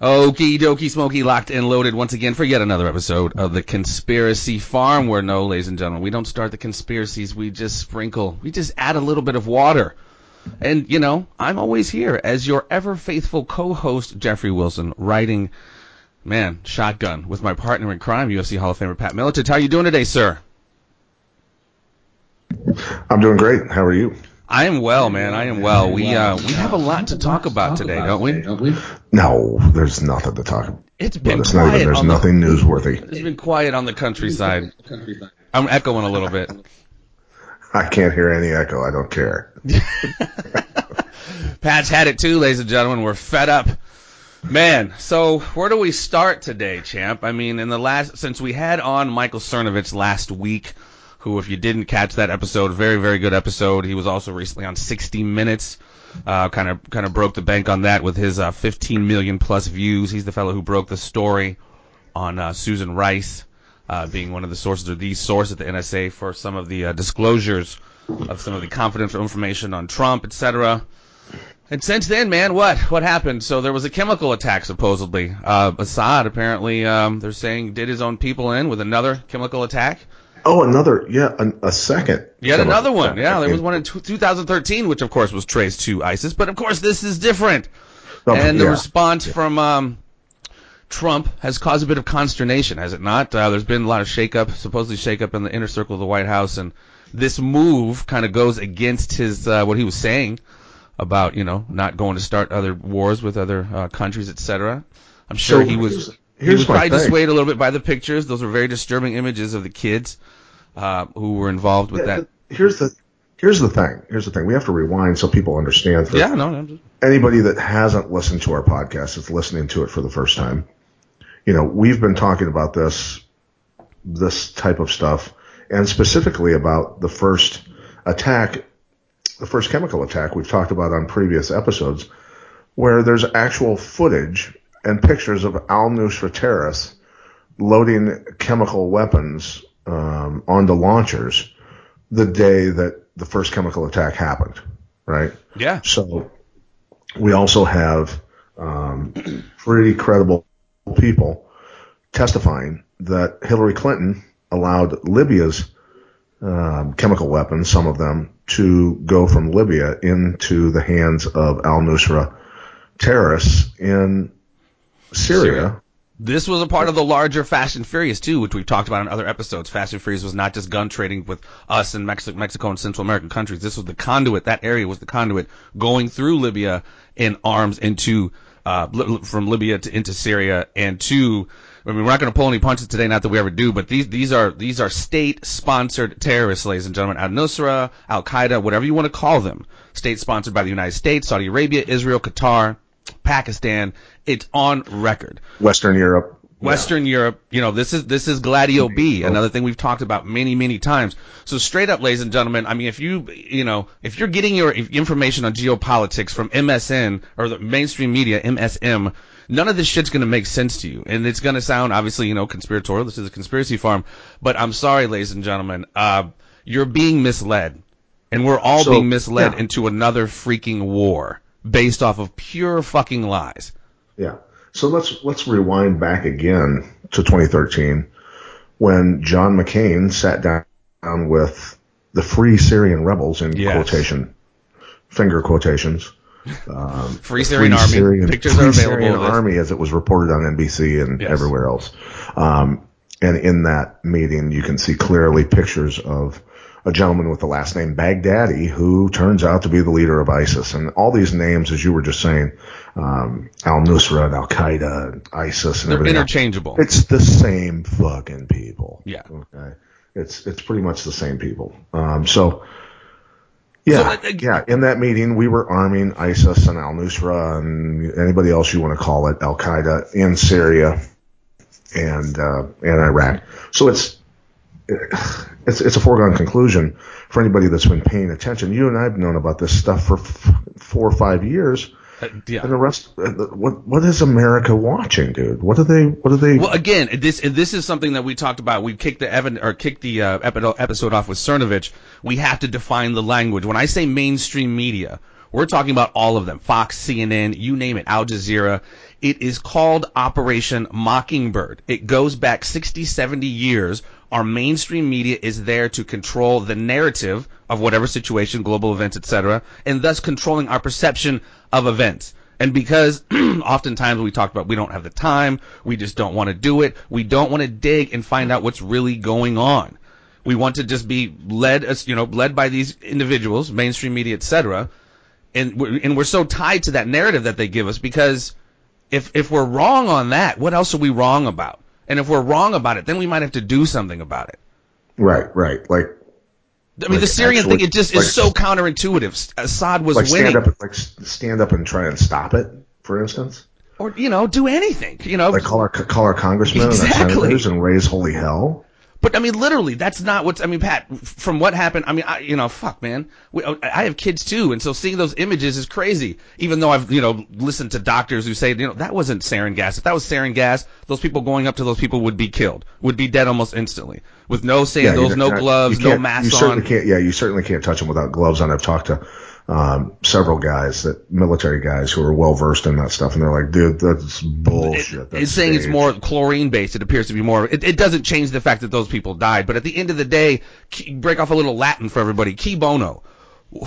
Okie dokie smoky locked and loaded once again for yet another episode of the Conspiracy Farm where no, ladies and gentlemen, we don't start the conspiracies, we just sprinkle, we just add a little bit of water. And, you know, I'm always here as your ever faithful co-host, Jeffrey Wilson, writing, man, shotgun with my partner in crime, UFC Hall of Famer Pat Miletich. How are you doing today, sir? I'm doing great. How are you? I am well, man. I am well. We uh, we have a lot to talk about today, don't we? No, there's nothing to talk about. It's been It's not quiet. even, there's on the- nothing newsworthy. it's been quiet on the countryside. I'm echoing a little bit. I can't hear any echo. I don't care. Pat's had it too, ladies and gentlemen. We're fed up. Man, so where do we start today, champ? I mean, in the last since we had on Michael Cernovich last week, who, if you didn't catch that episode, very very good episode. He was also recently on 60 Minutes. Kind of kind of broke the bank on that with his uh, 15 million plus views. He's the fellow who broke the story on uh, Susan Rice uh, being one of the sources or the source at the NSA for some of the disclosures of some of the confidential information on Trump, etc. And since then, man, what what happened? So there was a chemical attack supposedly. Uh, Assad apparently, um, they're saying, did his own people in with another chemical attack. Oh, another, yeah, an, a second. Yet another one. Yeah, there was one in t- 2013, which of course was traced to ISIS. But of course, this is different. Oh, and the yeah. response from um, Trump has caused a bit of consternation, has it not? Uh, there's been a lot of shakeup, supposedly shakeup in the inner circle of the White House, and this move kind of goes against his uh, what he was saying about you know not going to start other wars with other uh, countries, etc. I'm sure So he was here's- he was probably thing. dissuaded a little bit by the pictures. Those were very disturbing images of the kids uh, who were involved with Yeah, that. Here's the, here's the thing. Here's the thing. We have to rewind so people understand. For Yeah, no, no, just- anybody that hasn't listened to our podcast is listening to it for the first time. You know, we've been talking about this, this type of stuff, and specifically about the first attack, the first chemical attack we've talked about on previous episodes, where there's actual footage and pictures of Al Nusra terrorists loading chemical weapons um, onto launchers the day that the first chemical attack happened, right? yeah, So we also have um, pretty credible people testifying that Hillary Clinton allowed Libya's um, chemical weapons, some of them, to go from Libya into the hands of al Nusra terrorists in Syria. This was a part of the larger Fast and Furious too, which we've talked about in other episodes. Fast and Furious was not just gun trading with us and Mexico, Mexico and Central American countries. This was the conduit. That area was the conduit going through Libya in arms into uh, from Libya to into Syria and to. I mean, we're not going to pull any punches today, not that we ever do, but these these are these are state-sponsored terrorists, ladies and gentlemen. Al Nusra, Al Qaeda, whatever you want to call them, state-sponsored by the United States, Saudi Arabia, Israel, Qatar, Pakistan. It's on record. Western Europe. Western Europe, you know, this is this is Gladio B, another thing we've talked about many many times. So straight up, ladies and gentlemen, I mean, if you you know if you're getting your information on geopolitics from MSN or the mainstream media MSM, none of this shit's gonna make sense to you, and it's gonna sound obviously you know conspiratorial. This is a conspiracy farm, but I'm sorry, ladies and gentlemen, uh, you're being misled, and we're all So, being misled yeah. into another freaking war based off of pure fucking lies. Yeah. So let's let's rewind back again to 2013 when John McCain sat down with the Free Syrian Rebels in Yes. quotation, finger quotations. Um, Free Syrian Army. Syrian, Pictures Free are available Syrian. Army, as it was reported on NBC and Yes. everywhere else. Um, and in that meeting, you can see clearly pictures of a gentleman with the last name Baghdadi, who turns out to be the leader of ISIS. And all these names, as you were just saying, um, Al Nusra and Al Qaeda, and ISIS, and They're everything. else. interchangeable. It's the same fucking people. Yeah. Okay. It's it's pretty much the same people. Um, so yeah, So, uh, yeah. In that meeting, we were arming ISIS and Al Nusra and anybody else you want to call it, Al Qaeda in Syria. and uh, and Iraq. So it's it's it's a foregone conclusion for anybody that's been paying attention. You and I have known about this stuff for f- four or five years. Uh, yeah. And the rest, uh, what what is America watching, dude? What are they? What are they? Well, again, this this is something that we talked about. We kicked the Evan or kicked the uh, episode off with Cernovich. We have to define the language. When I say mainstream media, we're talking about all of them: Fox, CNN, you name it, Al Jazeera. It is called Operation Mockingbird. It goes back 60, 70 years. Our mainstream media is there to control the narrative of whatever situation, global events, etc., and thus controlling our perception of events. And because oftentimes we talk about we don't have the time, we just don't want to do it, we don't want to dig and find out what's really going on. We want to just be led, you know, led by these individuals, mainstream media, etc. And we're, and we're so tied to that narrative that they give us because if if we're wrong on that, what else are we wrong about? And if we're wrong about it, then we might have to do something about it. Right, right. Like I mean, like the Syrian actually, thing it just like, is so counterintuitive. Uh, Assad was like winning. Stand up, like stand up and try and stop it, for instance. Or you know, do anything. You know, like call our call our congressmen exactly. and our senators and raise holy hell. But I mean, literally, that's not what's. I mean, Pat, from what happened, I mean, I, you know, fuck, man. We, oh, I have kids too, and so seeing those images is crazy. Even though I've, you know, listened to doctors who say, you know, that wasn't sarin gas. If that was sarin gas, those people going up to those people would be killed, would be dead almost instantly, with no sandals, yeah, no gloves, no mask you certainly on. Can't, yeah, you certainly can't touch them without gloves on. I've talked to um, several guys that military guys who are well versed in that stuff, and they're like, dude, that's bullshit. It, that's it's saying it's more chlorine based. It appears to be more. It, it, doesn't change the fact that those people died, but at the end of the day, break off a little Latin for everybody. Cui bono.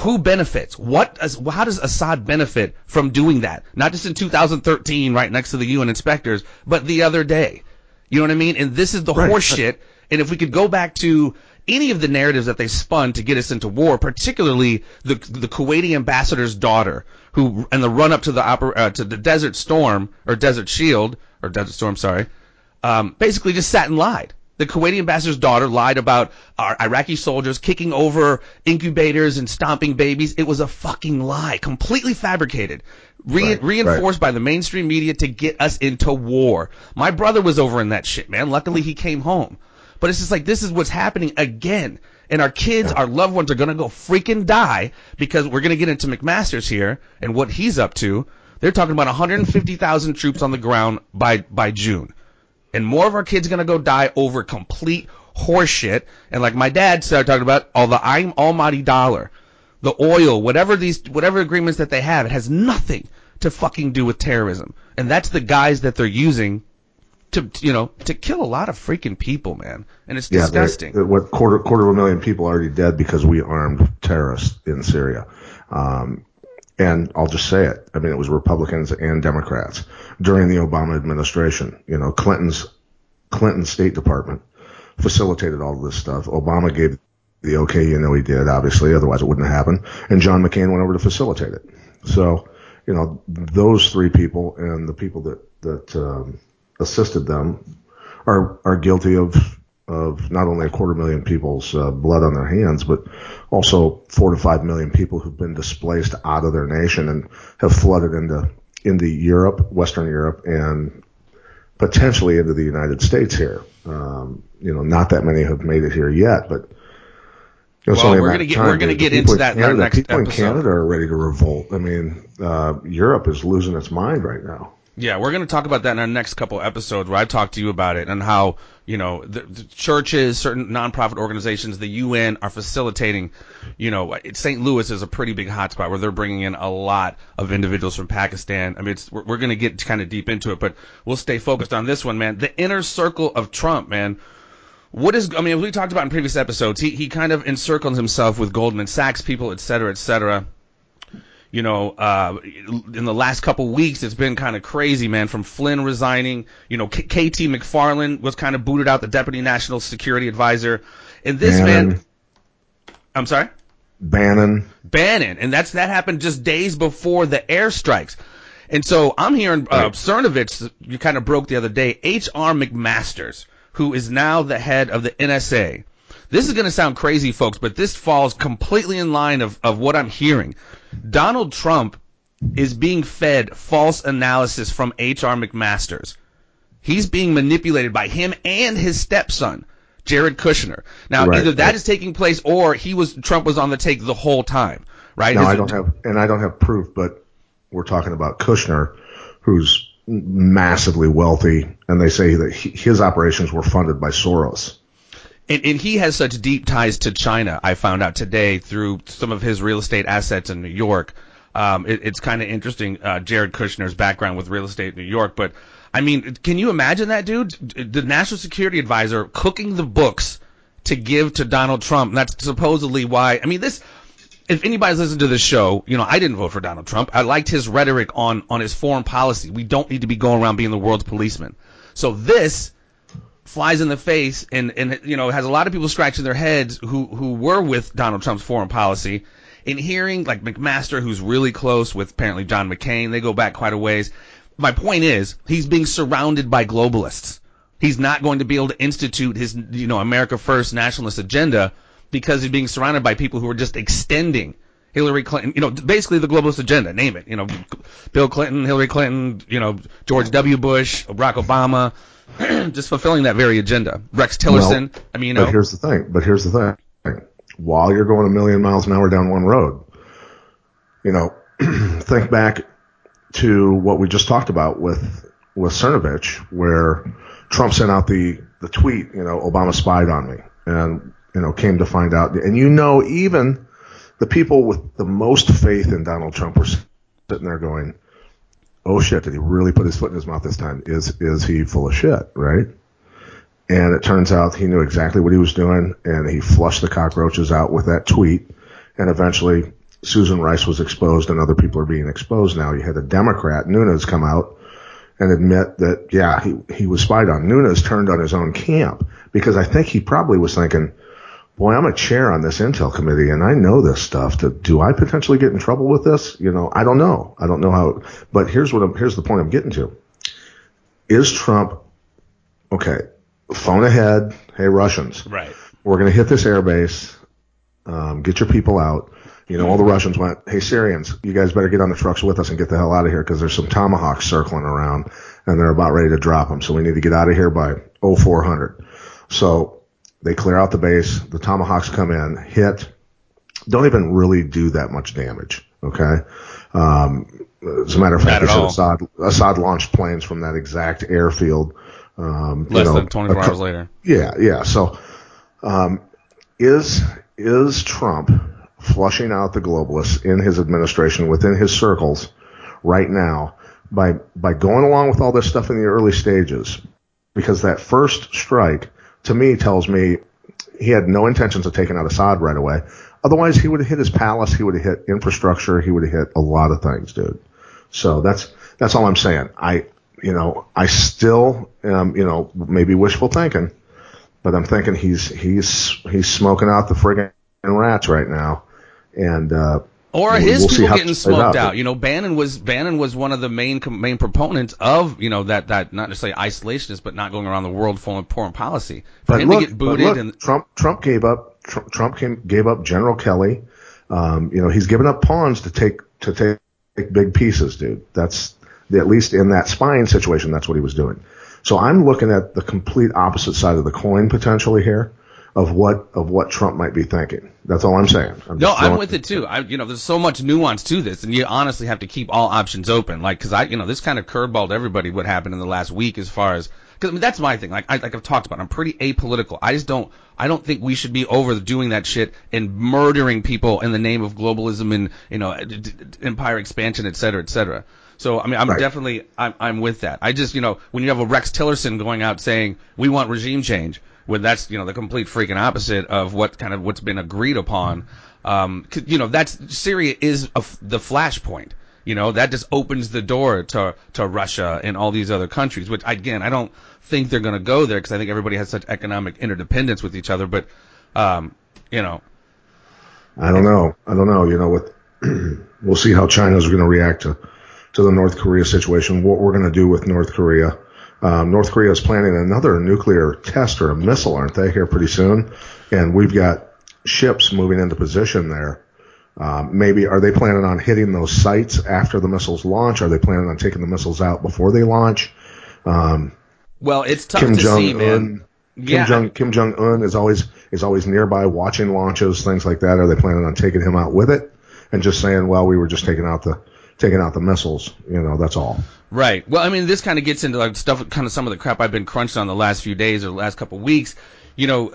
Who benefits? What? How does Assad benefit from doing that? Not just in 2013, right next to the UN inspectors, but the other day. You know what I mean? And this is the right. horseshit. And if we could go back to any of the narratives that they spun to get us into war, particularly the the Kuwaiti ambassador's daughter, who and the run up to the uh, to the Desert Storm or Desert Shield or Desert Storm, sorry, um, basically just sat and lied. The Kuwaiti ambassador's daughter lied about our Iraqi soldiers kicking over incubators and stomping babies. It was a fucking lie, completely fabricated, Re- right, reinforced right. by the mainstream media to get us into war. My brother was over in that shit, man. Luckily, he came home. But it's just like this is what's happening again. And our kids, our loved ones are gonna go freaking die because we're gonna get into McMaster's here and what he's up to. They're talking about 150,000 troops on the ground by by June, and more of our kids are gonna go die over complete horseshit. And like my dad started talking about, all the I'm almighty dollar, the oil, whatever these whatever agreements that they have, it has nothing to fucking do with terrorism. And that's the guys that they're using to you know to kill a lot of freaking people, man, and it's yeah, disgusting. What quarter quarter of a million people already dead because we armed terrorists in Syria. Um, and I'll just say it. I mean, it was Republicans and Democrats during the Obama administration. You know, Clinton's Clinton State Department facilitated all of this stuff. Obama gave the okay. You know, he did obviously, otherwise it wouldn't have happened. And John McCain went over to facilitate it. So, you know, those three people and the people that that um, assisted them are are guilty of of not only a quarter million people's uh, blood on their hands, but also four to five million people who've been displaced out of their nation and have flooded into into Europe, Western Europe, and potentially into the United States here. Um, you know, not that many have made it here yet, but you know, well, we're gonna get we're gonna get into that Canada, in people episode. in Canada are ready to revolt. I mean, uh, Europe is losing its mind right now. Yeah, we're going to talk about that in our next couple episodes where I talk to you about it and how, you know, the, the churches, certain nonprofit organizations, the UN are facilitating, you know, St. Louis is a pretty big hotspot where they're bringing in a lot of individuals from Pakistan. I mean, we're, we're going to get kind of deep into it, but we'll stay focused on this one, man. The inner circle of Trump, man. What is, I mean, we talked about in previous episodes, he, he kind of encircles himself with Goldman Sachs people, et cetera, et cetera you know, uh, in the last couple weeks, it's been kind of crazy, man. From Flynn resigning, you know, K- KT McFarland was kind of booted out, the deputy national security advisor, and this Bannon. man, I'm sorry, Bannon, Bannon, and that's that happened just days before the airstrikes. And so I'm hearing uh, right. Cernovich, you kind of broke the other day, H.R. McMaster's, who is now the head of the NSA. This is going to sound crazy, folks, but this falls completely in line of, of what I'm hearing. Donald Trump is being fed false analysis from H.R. McMaster's. He's being manipulated by him and his stepson, Jared Kushner. Now, Right, either that right. is taking place or he was Trump was on the take the whole time, right? His- I don't have, and I don't have proof, but we're talking about Kushner, who's massively wealthy, and they say that he, his operations were funded by Soros. And, and he has such deep ties to China. I found out today through some of his real estate assets in New York. Um, it, it's kind of interesting, uh, Jared Kushner's background with real estate in New York. But I mean, can you imagine that, dude? The national security advisor cooking the books to give to Donald Trump. That's supposedly why. I mean, this. If anybody's listened to this show, you know I didn't vote for Donald Trump. I liked his rhetoric on on his foreign policy. We don't need to be going around being the world's policeman. So this flies in the face and, and you know has a lot of people scratching their heads who who were with Donald Trump's foreign policy In hearing like McMaster who's really close with apparently John McCain. They go back quite a ways. My point is he's being surrounded by globalists. He's not going to be able to institute his you know America first nationalist agenda because he's being surrounded by people who are just extending Hillary Clinton, you know, basically the globalist agenda, name it, you know, Bill Clinton, Hillary Clinton, you know, George W. Bush, Barack Obama, just fulfilling that very agenda. Rex Tillerson, I mean, you know, But here's the thing. But here's the thing. While you're going a million miles an hour down one road, you know, think back to what we just talked about with with Cernovich, where Trump sent out the the tweet, you know, Obama spied on me, and you know, came to find out, and you know, even the people with the most faith in Donald Trump were sitting there going, "Oh shit, did he really put his foot in his mouth this time? Is is he full of shit?" Right? And it turns out he knew exactly what he was doing, and he flushed the cockroaches out with that tweet. And eventually, Susan Rice was exposed, and other people are being exposed now. You had a Democrat, Nunes, come out and admit that, yeah, he, he was spied on. Nunes turned on his own camp because I think he probably was thinking, boy, I'm a chair on this intel committee and I know this stuff. Do, I potentially get in trouble with this? You know, I don't know. I don't know how, but here's what I'm, here's the point I'm getting to. Is Trump, okay, phone ahead. Hey, Russians, right. we're going to hit this airbase. Um, get your people out. You know, all the Russians went, hey, Syrians, you guys better get on the trucks with us and get the hell out of here because there's some tomahawks circling around and they're about ready to drop them. So we need to get out of here by 0400. So they clear out the base. The tomahawks come in, hit, don't even really do that much damage. Okay. Um, as a matter of fact, Not they at said all. Assad, Assad launched planes from that exact airfield. Um, you Less know, than 24 a hours later. yeah, yeah. So, um, is is Trump flushing out the globalists in his administration within his circles right now by by going along with all this stuff in the early stages? Because that first strike, to me, tells me he had no intentions of taking out Assad right away. Otherwise, he would have hit his palace. He would have hit infrastructure. He would have hit a lot of things, dude. So that's that's all I'm saying. I you know I still am you know maybe wishful thinking, but I'm thinking he's he's he's smoking out the friggin' rats right now, and uh, Or We'll- his we'll people getting smoked out. out. You know, Bannon was Bannon was one of the main main proponents of you know that that not necessarily isolationist, but not going around the world following foreign policy. For But him look, to get booted look, and Trump Trump gave up Tr- Trump came, gave up General Kelly. Um, you know, he's given up pawns to take to take, take big pieces, dude. That's at least in that spying situation. That's what he was doing. So I'm looking at the complete opposite side of the coin potentially here of what of what Trump might be thinking. That's all I'm saying. I'm No, I'm with it too. I, you know, there's so much nuance to this, and you honestly have to keep all options open. Like, cause I, you know, this kind of curveballed everybody what happened in the last week as far as, cause I mean, that's my thing. Like, I, like I've talked about, I'm pretty apolitical. I just don't, I don't think we should be overdoing that shit and murdering people in the name of globalism and, you know, d- d- d- empire expansion, et cetera, et cetera. So, I mean, I'm Right. definitely, I'm, I'm with that. I just, you know, when you have a Rex Tillerson going out saying, we want regime change, when that's, you know, the complete freaking opposite of what kind of, what's been agreed upon, um, you know, that's, Syria is a the flashpoint. You know, that just opens the door to, to Russia and all these other countries, which again, I don't think they're going to go there because I think everybody has such economic interdependence with each other, but, um, you know, I don't know. I don't know. You know what? we'll see how China's going to react to to the North Korea situation. What we're going to do with North Korea. Um, North Korea is planning another nuclear test or a missile, aren't they? Here pretty soon, and we've got ships moving into position there. Um, maybe are they planning on hitting those sites after the missiles launch? Are they planning on taking the missiles out before they launch? Um, Well, it's tough Kim to Jong see, man. Un. Kim Yeah. Jong Kim Jong Un is always is always nearby watching launches, things like that. Are they planning on taking him out with it and just saying, well, we were just taking out the taking out the missiles? You know, that's all. Right. Well, I mean, this kind of gets into like stuff, kind of some of the crap I've been crunched on the last few days or the last couple of weeks. You know,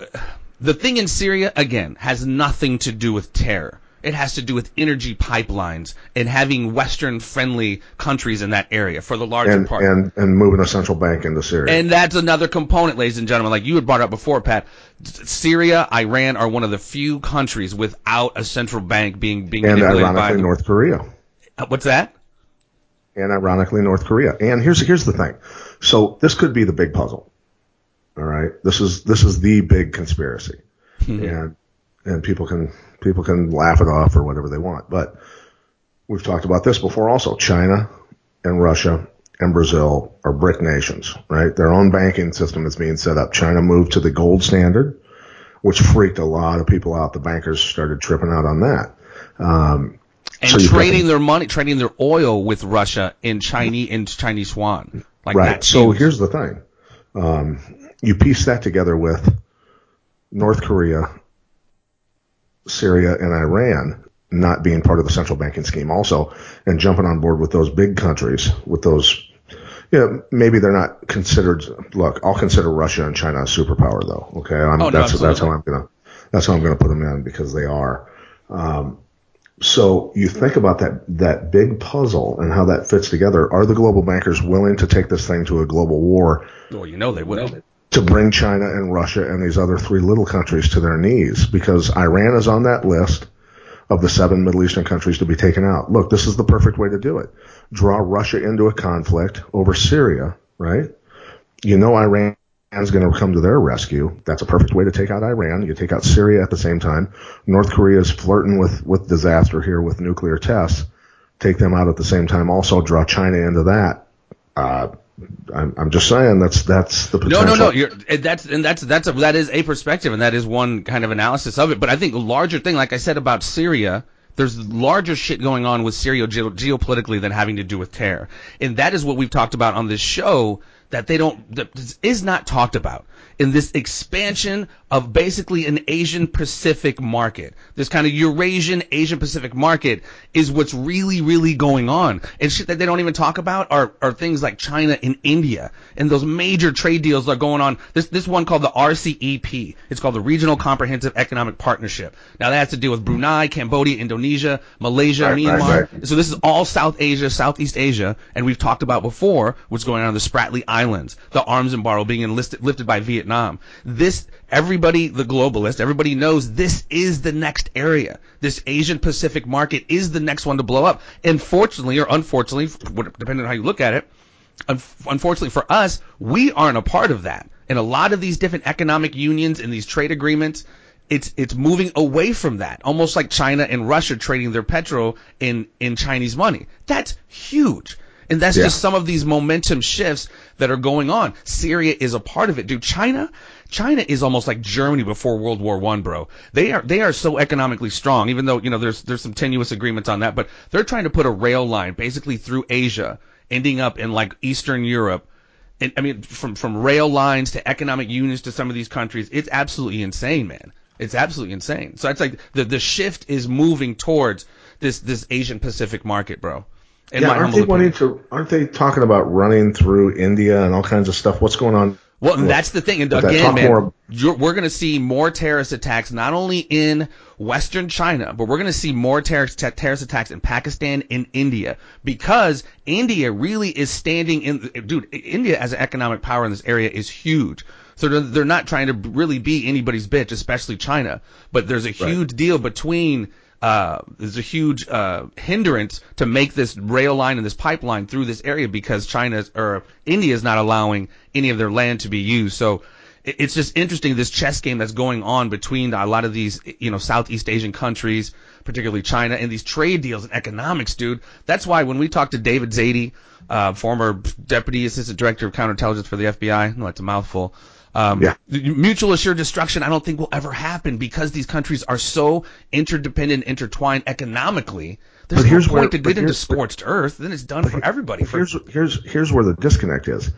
the thing in Syria again has nothing to do with terror. It has to do with energy pipelines and having Western-friendly countries in that area for the larger And part. and and moving a central bank into Syria. And that's another component, ladies and gentlemen. Like you had brought up before, Pat. Syria, Iran are one of the few countries without a central bank being being and manipulated by. ironically, North Korea. Uh, What's that? And ironically North Korea. And here's here's the thing. So this could be the big puzzle. All right. This is this is the big conspiracy. And and people can people can laugh it off or whatever they want. But we've talked about this before also. China and Russia and Brazil are BRIC nations, right? Their own banking system is being set up. China moved to the gold standard, which freaked a lot of people out. The bankers started tripping out on that. Um, and So trading their money, trading their oil with Russia in Chinese in Chinese yuan. Like right. So here's the thing. Um, you piece that together with North Korea, Syria, and Iran not being part of the central banking scheme also, and jumping on board with those big countries, with those, you know, maybe they're not considered, look, I'll consider Russia and China a superpower though. Okay. I'm, Oh, no, that's, that's how. I'm going to, that's how I'm going to put them in because they are. Um, so you hmm. think about that that big puzzle and how that fits together. Are the global bankers willing to take this thing to a global war well, you know they will. to bring China and Russia and these other three little countries to their knees? Because Iran is on that list of the seven Middle Eastern countries to be taken out. Look, this is the perfect way to do it. Draw Russia into a conflict over Syria, right? You know Iran is going to come to their rescue. That's a perfect way to take out Iran. You take out Syria at the same time. North Korea is flirting with, with disaster here with nuclear tests. Take them out at the same time. Also draw China into that. Uh, I'm, I'm just saying that's that's the potential. no, no. You're, that's and that's that's a, that is a perspective, and that is one kind of analysis of it. But I think a larger thing, like I said about Syria, there's larger shit going on with Syria geo- geopolitically than having to do with terror, and that is what we've talked about on this show. That they don't that is not talked about in this expansion of basically an Asian Pacific market. This kind of Eurasian Asian Pacific market is what's really, really going on. And shit that they don't even talk about are, are things like China and India and those major trade deals that are going on. This, this one called the RCEP. It's called the Regional Comprehensive Economic Partnership. Now that has to do with Brunei, Cambodia, Indonesia, Malaysia, Right, right, Myanmar. right. So this is all South Asia, Southeast Asia, and we've talked about before what's going on in the Spratly Islands, the arms embargo being enlisted, lifted by Vietnam. This, everybody, the globalist, everybody knows this is the next area. This Asian Pacific market is the next one to blow up. And fortunately, or unfortunately, depending on how you look at it, unfortunately for us, we aren't a part of that. And a lot of these different economic unions and these trade agreements, it's it's moving away from that, almost like China and Russia trading their petrol in in Chinese money. That's huge. And that's Yeah. just some of these momentum shifts that are going on. Syria is a part of it, dude. China, China is almost like Germany before World War One, bro. They are they are so economically strong, even though you know there's there's some tenuous agreements on that, but they're trying to put a rail line basically through Asia, ending up in like Eastern Europe. And, I mean, from from rail lines to economic unions to some of these countries, it's absolutely insane, man. It's absolutely insane. So it's like the the shift is moving towards this this Asian Pacific market, bro. In yeah, my aren't they wanting to? Aren't they talking about running through India and all kinds of stuff? What's going on? Well, and that's the thing. And again, man, more- we're going to see more terrorist attacks not only in Western China, but we're going to see more terrorist, terrorist attacks in Pakistan and India because India really is standing in. Dude, India as an economic power in this area is huge. So they're, they're not trying to really be anybody's bitch, especially China. But there's a huge deal between uh, there's a huge uh, hindrance to make this rail line and this pipeline through this area because China or India is not allowing any of their land to be used. So it's just interesting this chess game that's going on between a lot of these you know Southeast Asian countries, particularly China, and these trade deals and economics, dude. That's why when we talked to David Zadie, uh, former deputy assistant director of counterintelligence for the FBI, know that's a mouthful. Um, Yeah. Mutual assured destruction, I don't think will ever happen because these countries are so interdependent, intertwined economically. There's But no point where- to get into here's- scorched earth. Then it's done for everybody. For, Here's here's here's where the disconnect is.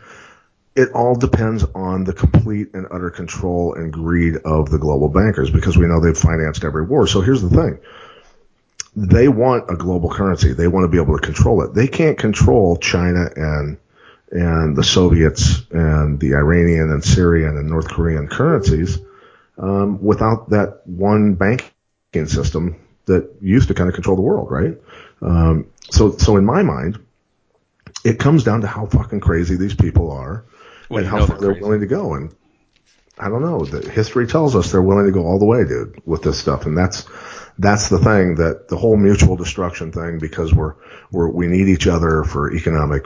it all depends on the complete and utter control and greed of the global bankers because we know they've financed every war. So here's the thing. They want a global currency. They want to be able to control it. They can't control China and and the Soviets and the Iranian and Syrian and North Korean currencies um, without that one banking system that used to kind of control the world, right? Um, so, so in my mind, it comes down to how fucking crazy these people are Well, and how far they're they're willing to go. And I don't know. The history tells us they're willing to go all the way, dude, with this stuff. And that's that's the thing that the whole mutual destruction thing because we're we're we need each other for economic,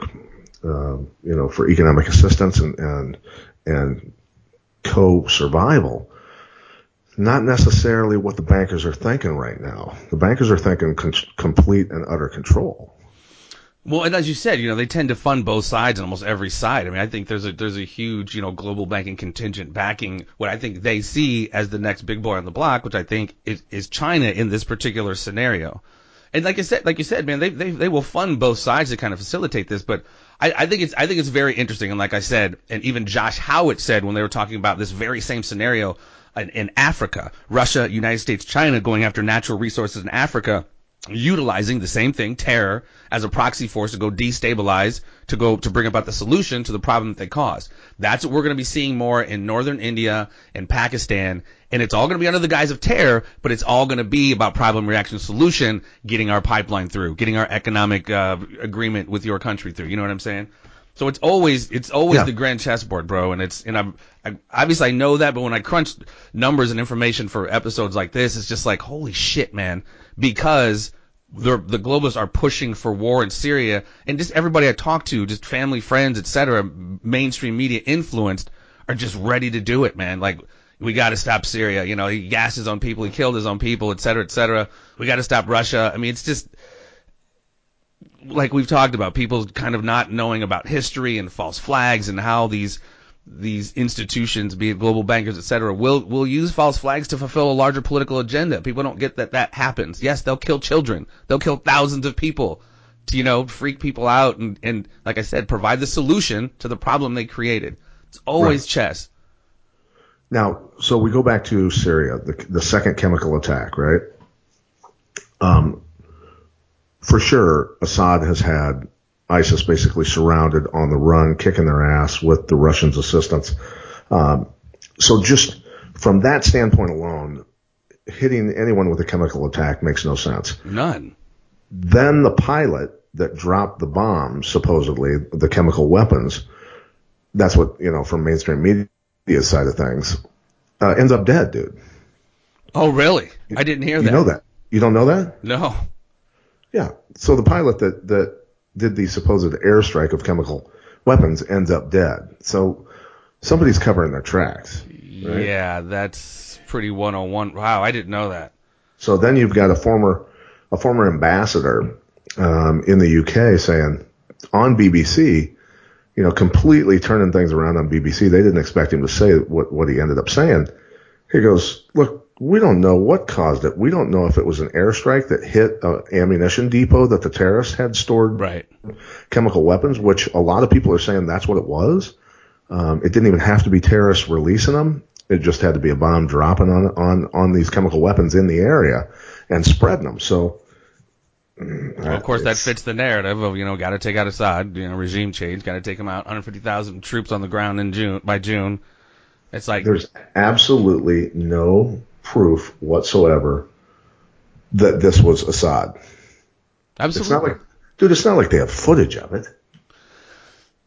um, you know, for economic assistance and and and co survival. Not necessarily what the bankers are thinking right now. The bankers are thinking con- complete and utter control. Well, and as you said, you know, they tend to fund both sides on almost every side. I mean, I think there's a there's a huge, you know, global banking contingent backing what I think they see as the next big boy on the block, which I think is, is China in this particular scenario. And like I said, like you said, man, they they they will fund both sides to kind of facilitate this, but I, I think it's I think it's very interesting. And like I said, and even Josh Howard said when they were talking about this very same scenario in, in Africa, Russia, United States, China going after natural resources in Africa utilizing the same thing, terror, as a proxy force to go destabilize, to go to bring about the solution to the problem that they caused. That's what we're going to be seeing more in northern India and Pakistan, and it's all going to be under the guise of terror, but it's all going to be about problem reaction solution, getting our pipeline through, getting our economic uh, agreement with your country through. You know what I'm saying? So it's always it's always Yeah. the grand chessboard, bro, and it's and I'm I, obviously I know that, but when I crunch numbers and information for episodes like this, it's just like holy shit, man, because the the globalists are pushing for war in Syria, and just everybody I talk to, just family, friends, etc., mainstream media influenced, are just ready to do it, man. Like we got to stop Syria. You know, he gassed his own people, he killed his own people, et cetera, et cetera. We got to stop Russia. I mean, it's just like we've talked about, people kind of not knowing about history and false flags and how these these institutions, be it global bankers, et cetera, will will use false flags to fulfill a larger political agenda. People don't get that that happens. Yes, they'll kill children. They'll kill thousands of people to, you know, freak people out and, and like I said, provide the solution to the problem they created. It's always Right. chess. Now, so we go back to Syria, the, the second chemical attack, right? Um, for sure, Assad has had ISIS basically surrounded on the run, kicking their ass with the Russians' assistance. Um, so just from that standpoint alone, hitting anyone with a chemical attack makes no sense. None. Then the pilot that dropped the bombs, supposedly the chemical weapons, that's what, you know, from mainstream media side of things, uh, ends up dead, dude. Oh, really? I didn't hear You that. know that. You don't know that? No. Yeah. So the pilot that, that did the supposed airstrike of chemical weapons ends up dead. So somebody's covering their tracks. Right. Yeah, that's pretty 101. Wow, I didn't know that. So then you've got a former, a former ambassador, um, in the UK saying on BBC, you know, completely turning things around on BBC. They didn't expect him to say what, what he ended up saying. He goes, look, we don't know what caused it. We don't know if it was an airstrike that hit an ammunition depot that the terrorists had stored Right. chemical weapons, which a lot of people are saying that's what it was. Um, it didn't even have to be terrorists releasing them. It just had to be a bomb dropping on on on these chemical weapons in the area and spreading them. So, Mm-hmm. Well, of course, that fits the narrative of you know got to take out Assad, you know, regime change, got to take him out. 150,000 troops on the ground in June by June. It's like There's absolutely no proof whatsoever that this was Assad. It's absolutely. not like, dude, it's not like they have footage of it.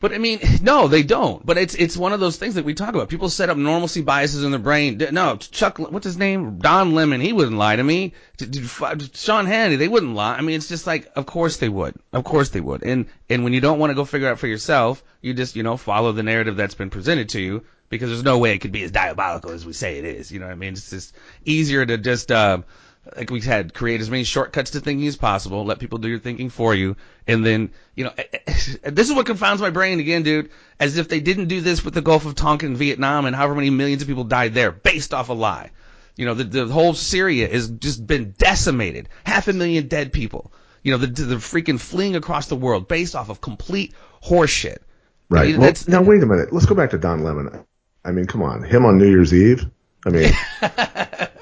But I mean, no, they don't. But it's it's one of those things that we talk about. People set up normalcy biases in their brain. No, Chuck, what's his name? Don Lemon. He wouldn't lie to me. F- Sean Hannity. They wouldn't lie. I mean, it's just like, of course they would. Of course they would. And and when you don't want to go figure out for yourself, you just you know follow the narrative that's been presented to you because there's no way it could be as diabolical as we say it is. You know what I mean? It's just easier to just. Uh, like we had, create as many shortcuts to thinking as possible. Let people do your thinking for you, and then you know, this is what confounds my brain again, dude. As if they didn't do this with the Gulf of Tonkin and Vietnam, and however many millions of people died there, based off a lie. You know, the the whole Syria has just been decimated, half a million dead people. You know, the the freaking fleeing across the world based off of complete horseshit. Right. Yeah, Well, that's- now wait a minute. Let's go back to Don Lemon. I mean, come on, him on New Year's Eve. I mean,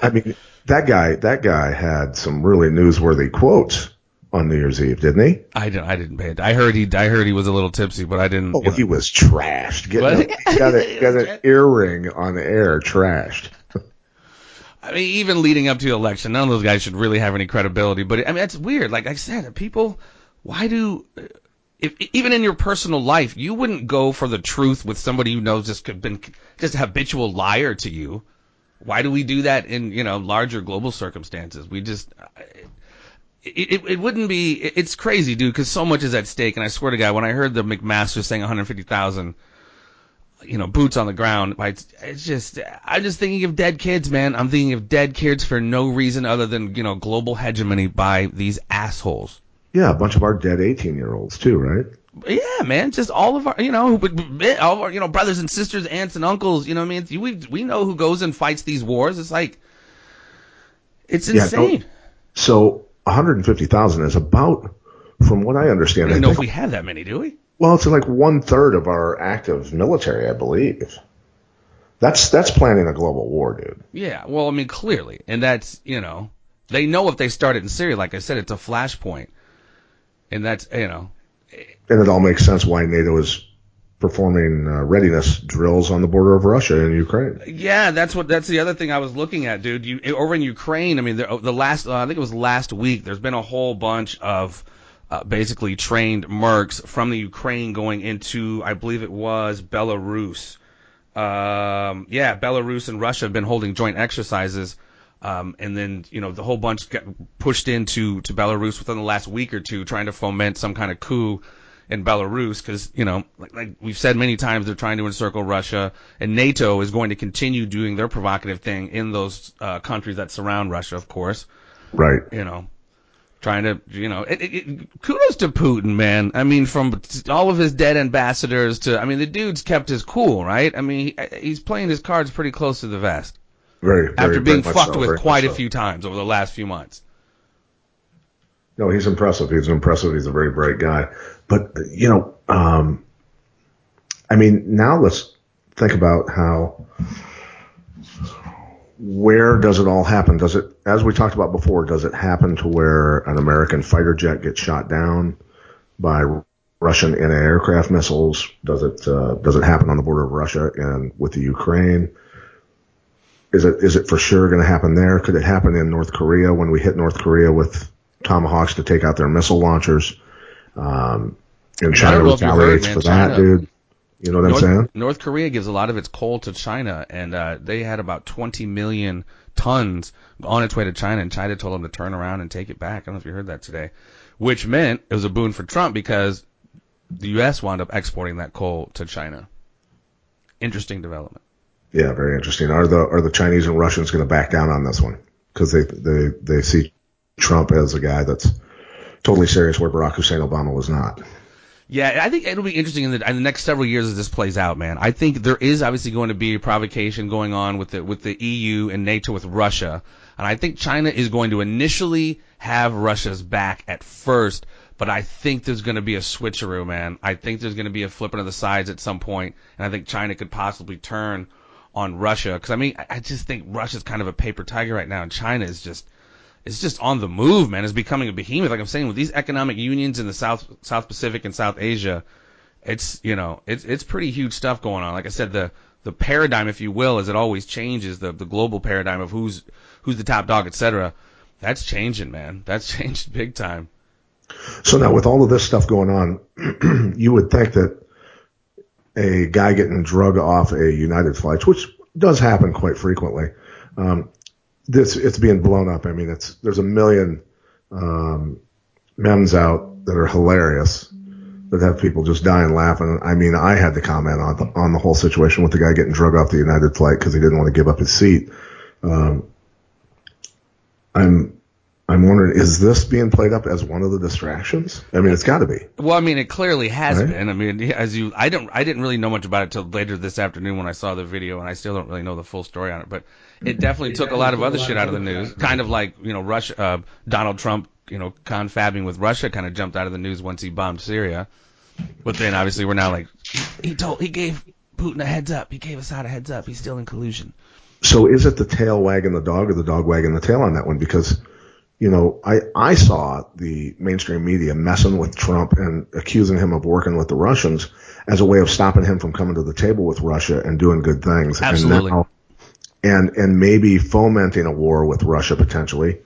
I mean that guy. That guy had some really newsworthy quotes on New Year's Eve, didn't he? I didn't. I didn't pay it. I heard he. I heard he was a little tipsy, but I didn't. Oh, you know. he was trashed. Getting a, he got, a, got an earring on the air, trashed. I mean, even leading up to the election, none of those guys should really have any credibility. But I mean, that's weird. Like I said, people, why do, if even in your personal life, you wouldn't go for the truth with somebody who knows just could been just a habitual liar to you. Why do we do that in you know larger global circumstances? We just. It, it, it wouldn't be. It's crazy, dude, because so much is at stake. And I swear to God, when I heard the McMaster saying 150,000, you know, boots on the ground. It's, it's just, I'm just thinking of dead kids, man. I'm thinking of dead kids for no reason other than, you know, global hegemony by these assholes. Yeah, a bunch of our dead 18 year olds too, right? Yeah, man, just all of our, you know, all of our, you know, brothers and sisters, aunts and uncles, you know what I mean? We, we know who goes and fights these wars. It's like, it's Yeah, insane. So 150,000 is about, from what I understand. I don't know if we have that many, do we? well, it's like one third of our active military, I believe. That's that's planning a global war, dude. Yeah, well, I mean, clearly, and that's you know, they know if they start it in Syria, like I said, it's a flashpoint, and that's you know, And it all makes sense why NATO is performing uh, readiness drills on the border of Russia and Ukraine. yeah, that's what that's the other thing I was looking at, dude. You over in Ukraine, I mean, the, the last uh, I think it was last week. There's been a whole bunch of uh, basically trained mercs from the Ukraine going into, I believe it was Belarus. Um, yeah, Belarus and Russia have been holding joint exercises. Um, and then, you know, the whole bunch got pushed into to Belarus within the last week or two, trying to foment some kind of coup in Belarus, because you know, like, like we've said many times, they're trying to encircle Russia, and NATO is going to continue doing their provocative thing in those uh, countries that surround Russia, of course. Right. You know, trying to, you know, it, it, it, kudos to Putin, man. I mean, from all of his dead ambassadors to, I mean, the dude's kept his cool, right? I mean, he, he's playing his cards pretty close to the vest Very, very after being fucked so, with quite a so. few times over the last few months. No, he's impressive. He's impressive. He's a very bright guy. But you know, um, I mean, now let's think about how where does it all happen? Does it, as we talked about before, does it happen to where an American fighter jet gets shot down by Russian anti-aircraft missiles? Does it uh, does it happen on the border of Russia and with the Ukraine? Is it is it for sure going to happen there? Could it happen in North Korea when we hit North Korea with tomahawks to take out their missile launchers? Um, and China don't know if you heard, retaliates for that, China- dude. You know what I'm saying? North, North Korea gives a lot of its coal to China, and uh, they had about 20 million tons on its way to China, and China told them to turn around and take it back. I don't know if you heard that today, which meant it was a boon for Trump because the U.S. wound up exporting that coal to China. Interesting development. Yeah, very interesting. Are the are the Chinese and Russians going to back down on this one? Because they they they see Trump as a guy that's totally serious, where Barack Hussein Obama was not. Yeah, I think it'll be interesting in the, in the next several years as this plays out, man. I think there is obviously going to be a provocation going on with the with the EU and NATO with Russia, and I think China is going to initially have Russia's back at first, but I think there's going to be a switcheroo, man. I think there's going to be a flipping of the sides at some point, and I think China could possibly turn on Russia because I mean I- just think Russia's kind of a paper tiger right now, and China is just it's just on the move, man. It's becoming a behemoth. Like I'm saying, with these economic unions in the South South Pacific and South Asia, it's you know it's it's pretty huge stuff going on. Like I said, the the paradigm, if you will, as it always changes, the the global paradigm of who's who's the top dog, etc. that's changing, man. That's changed big time. So now, with all of this stuff going on, you would think that a guy getting drug off a United flight, which does happen quite frequently, um, this it's being blown up. I mean, it's there's a million um, memes out that are hilarious that have people just dying laughing. I mean, I had to comment on the, on the whole situation with the guy getting drug off the United flight because he didn't want to give up his seat. Um, I'm I'm wondering, is this being played up as one of the distractions? I mean, it's got to be. Well, I mean, it clearly has Right. been. I mean, as you, I don't, I didn't really know much about it till later this afternoon when I saw the video, and I still don't really know the full story on it. But it definitely took a lot of other shit out of the news. Kind of like, you know, Russia, uh, Donald Trump, you know, confabbing with Russia, kind of jumped out of the news once he bombed Syria. But then obviously we're now like, he told, he gave Putin a heads up. He gave Assad a heads up. He's still in collusion. So is it the tail wagging the dog or the dog wagging the tail on that one? Because, you know, I, I saw the mainstream media messing with Trump and accusing him of working with the Russians as a way of stopping him from coming to the table with Russia and doing good things. Absolutely. And, now, and, and maybe fomenting a war with Russia potentially.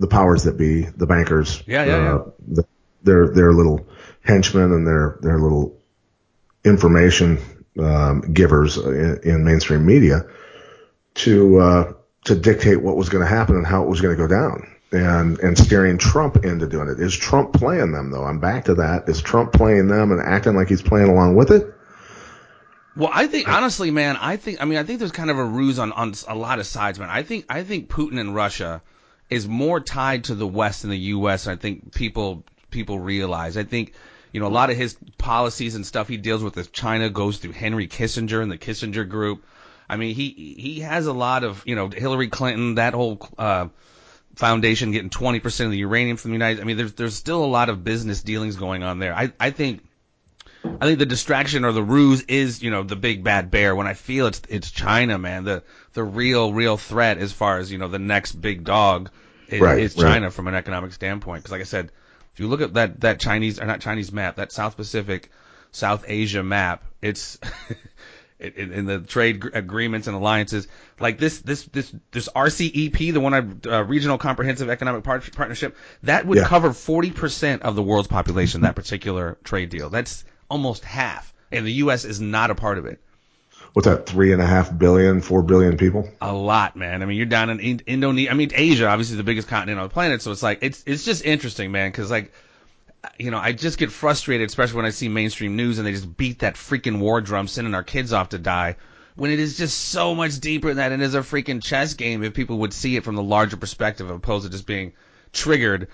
The powers that be, the bankers, Yeah, yeah, yeah. uh, the, their their little henchmen and their their little information um, givers in, in mainstream media to uh, to dictate what was going to happen and how it was going to go down, and and steering Trump into doing it. Is Trump playing them though? I'm back to that. Is Trump playing them and acting like he's playing along with it? Well, I think honestly, man, I think I mean I think there's kind of a ruse on on a lot of sides, man. I think I think Putin and Russia is more tied to the West than the U.S. I think people people realize. I think you know a lot of his policies and stuff he deals with with China goes through Henry Kissinger and the Kissinger Group. I mean, he he has a lot of you know Hillary Clinton, that whole uh, foundation getting 20% of the uranium from the United. I mean, there's there's still a lot of business dealings going on there. I I think I think the distraction or the ruse is, you know, the big bad bear. When I feel it's it's China, man, the the real real threat as far as you know the next big dog is, Right, is right. China from an economic standpoint. Because like I said, if you look at that that Chinese or not Chinese map, that South Pacific, South Asia map, it's in, in the trade agreements and alliances like this this this this RCEP, the one I uh, regional comprehensive economic Par- partnership, that would Yeah. cover 40% of the world's population. That particular trade deal, that's almost half, and the U.S. is not a part of it. What's that? Three and a half billion, four billion people. A lot, man. I mean, you're down in, in Indonesia. I mean, Asia, obviously the biggest continent on the planet. So it's like it's it's just interesting, man. Because like, you know, I just get frustrated, especially when I see mainstream news and they just beat that freaking war drum, sending our kids off to die. When it is just so much deeper than that, and is a freaking chess game. If people would see it from the larger perspective, opposed to just being triggered,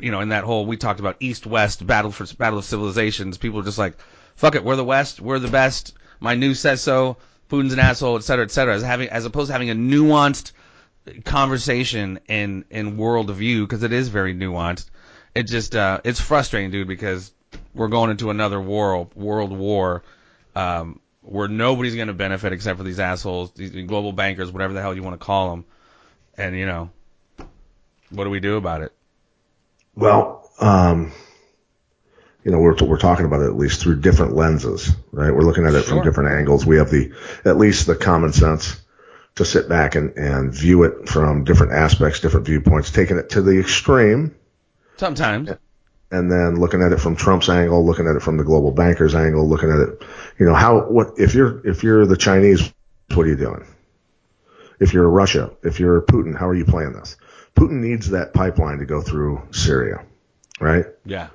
you know, in that whole we talked about East-West battle for battle of civilizations. People are just like, fuck it, we're the West, we're the best. My news says so. Putin's an asshole, et cetera, et cetera. As having, as opposed to having a nuanced conversation in in world view, because it is very nuanced. It just, uh, it's frustrating, dude, because we're going into another war, world war, um, where nobody's going to benefit except for these assholes, these global bankers, whatever the hell you want to call them. And you know, what do we do about it? Well, um, you know, we're we're talking about it at least through different lenses, right? We're looking at it Sure. from different angles. We have the at least the common sense to sit back and, and view it from different aspects, different viewpoints, taking it to the extreme, Sometimes. and then looking at it from Trump's angle, looking at it from the global bankers angle, looking at it, you know, how what if you're if you're the Chinese, what are you doing? If you're Russia, if you're Putin, how are you playing this? Putin needs that pipeline to go through Syria, right? Yeah.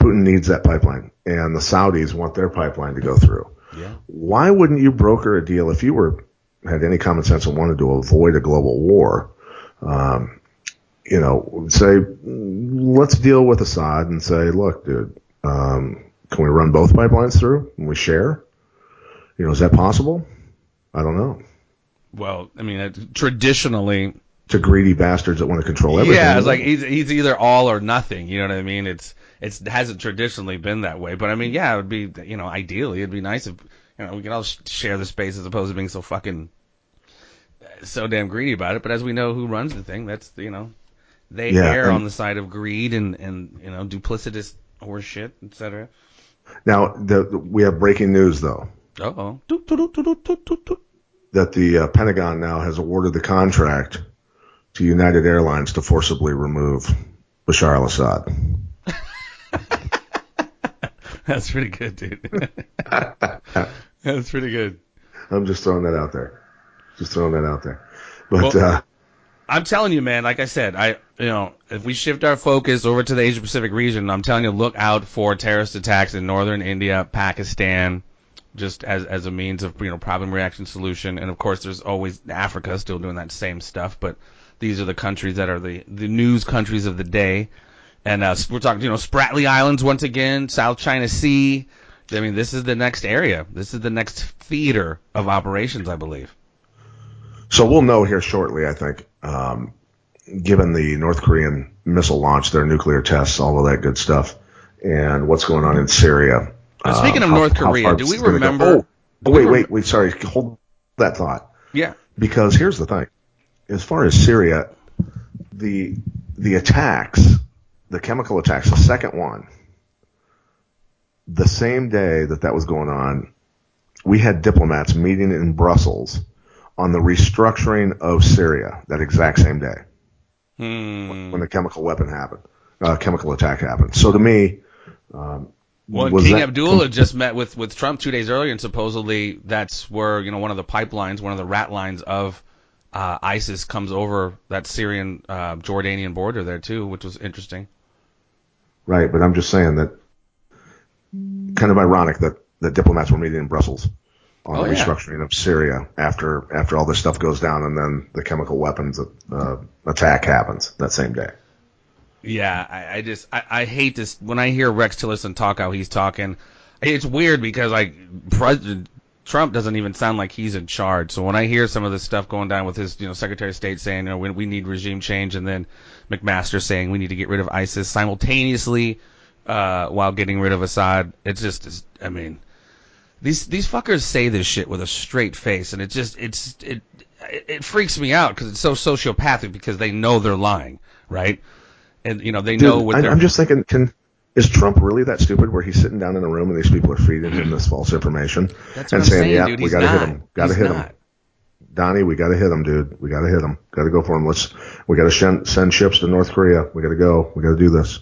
Putin needs that pipeline, and the Saudis want their pipeline to go through. Yeah. Why wouldn't you broker a deal if you were had any common sense and wanted to avoid a global war? Um, you know, say let's deal with Assad and say, look, dude, um, can we run both pipelines through and we share? You know, is that possible? I don't know. Well, I mean, it, traditionally, To greedy bastards that want to control everything. Yeah, it's like he's he's either all or nothing. You know what I mean? It's it's it hasn't traditionally been that way. But I mean, yeah, it would be you know ideally it'd be nice if you know we could all sh- share the space as opposed to being so fucking so damn greedy about it. But as we know, who runs the thing? That's you know they Yeah, err and- on the side of greed and and you know duplicitous horse shit, etc. now the, the- we have breaking news though. Uh oh. That the uh, Pentagon now has awarded the contract to United Airlines to forcibly remove Bashar al-Assad. That's pretty good, dude. That's pretty good. I'm just throwing that out there. Just throwing that out there. But Well- uh, I'm telling you, man. Like I said, I you know if we shift our focus over to the Asia Pacific region, I'm telling you, look out for terrorist attacks in northern India, Pakistan, just as as a means of you know problem reaction solution. And of course, there's always Africa still doing that same stuff. But these are the countries that are the the news countries of the day. And uh, we're talking, you know, Spratly Islands once again, South China Sea. I mean, this is the next area. This is the next theater of operations, I believe. so we'll know here shortly, I think, um, given the North Korean missile launch, their nuclear tests, all of that good stuff, and what's going on in Syria. Speaking uh, of North how Korea, do we remember- Oh, do wait, wait, wait. Sorry, hold that thought. Yeah. Because here's the thing: as far as Syria, the the attacks, the chemical attacks, the second one, the same day that that was going on, we had diplomats meeting in Brussels on the restructuring of Syria that exact same day Hmm. when the chemical weapon happened, uh, chemical attack happened. So to me, um, Well, King that Abdullah just met with, with Trump two days earlier, and supposedly that's where you know one of the pipelines, one of the rat lines of uh, ISIS comes over that Syrian uh, Jordanian border there too, which was interesting. Right, but I'm just saying that kind of ironic that, that diplomats were meeting in Brussels on Oh, the yeah. restructuring of Syria after after all this stuff goes down and then the chemical weapons uh, attack happens that same day. Yeah, I, I just I, I hate this when I hear Rex Tillerson talk how he's talking. It's weird because like President Trump doesn't even sound like he's in charge. So when I hear some of this stuff going down with his you know Secretary of State saying you know we, we need regime change and then McMaster saying we need to get rid of ISIS simultaneously uh, while getting rid of Assad, it's just it's, I mean these these fuckers say this shit with a straight face and it just it's it it, freaks me out because it's so sociopathic because they know they're lying, right? And you know they know what I, I'm just thinking, can is Trump really that stupid where he's sitting down in a room and these people are feeding him this false information That's and what I'm saying, saying, "Yeah, dude. we got to hit him, got to hit not. him." Donnie, we got to hit him, dude. We got to hit him. Got to go for him. Let's. We got to send, send ships to North Korea. We got to go. We got to do this.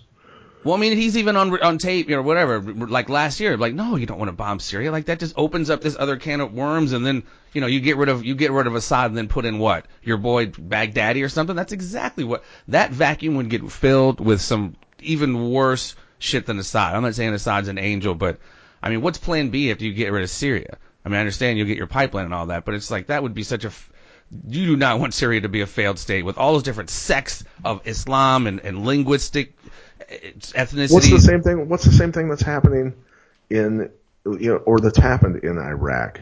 Well, I mean, he's even on on tape, know, whatever. Like last year, like, no, you don't want to bomb Syria. Like that just opens up this other can of worms, and then you know you get rid of you get rid of Assad, and then put in what your boy Baghdadi or something. That's exactly what that vacuum would get filled with some even worse shit than Assad. I'm not saying Assad's an angel, but I mean, what's Plan B after you get rid of Syria? I mean, I understand you'll get your pipeline and all that, but it's like that would be such a you do not want Syria to be a failed state with all those different sects of Islam and, and linguistic ethnicity. What's the same thing? What's the same thing that's happening in you know, or that's happened in Iraq?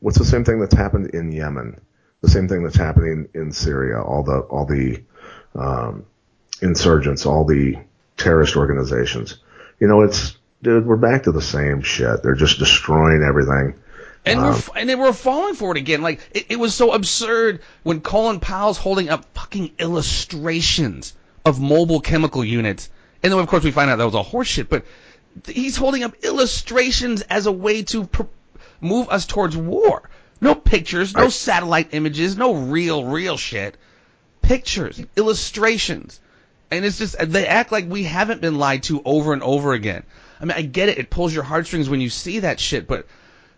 What's the same thing that's happened in Yemen? The same thing that's happening in Syria. All the all the um, insurgents, all the terrorist organizations. You know, it's dude, we're back to the same shit. They're just destroying everything. And Um, we're and they were falling for it again. Like it, it was so absurd when Colin Powell's holding up fucking illustrations of mobile chemical units, and then of course we find out that was all horseshit. But he's holding up illustrations as a way to pr- move us towards war. No pictures, no satellite images, no real real shit. Pictures, illustrations. And it's just they act like we haven't been lied to over and over again. I mean, I get it; it pulls your heartstrings when you see that shit, but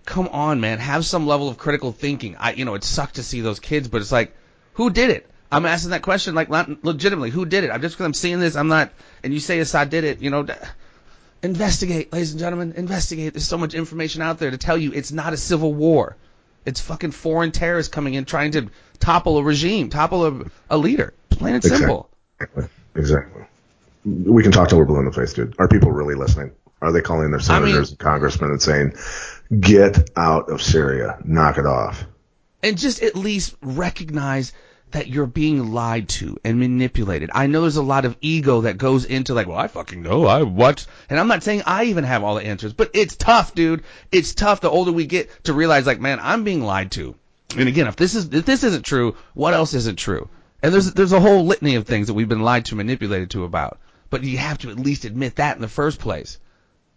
come on, man, have some level of critical thinking. I, you know, it sucked to see those kids, but it's like, who did it? I'm asking that question, like, not legitimately, who did it? I'm just because I'm seeing this, I'm not, and you say Assad did it, you know, investigate, ladies and gentlemen, investigate. There's so much information out there to tell you it's not a civil war. It's fucking foreign terrorists coming in trying to topple a regime, topple a, a leader. Plain and simple. Exactly. Exactly. We can talk till we're blue in the face, dude. Are people really listening? Are they calling their I senators mean- and congressmen and saying, "Get out of Syria, knock it off"? and just at least recognize that you're being lied to and manipulated. I know there's a lot of ego that goes into like, well, I fucking know, I what, and I'm not saying I even have all the answers, but it's tough, dude. It's tough the older we get to realize like, man, I'm being lied to. And again, if this is if this isn't true, what else isn't true? And there's there's a whole litany of things that we've been lied to, manipulated to about. But you have to at least admit that in the first place.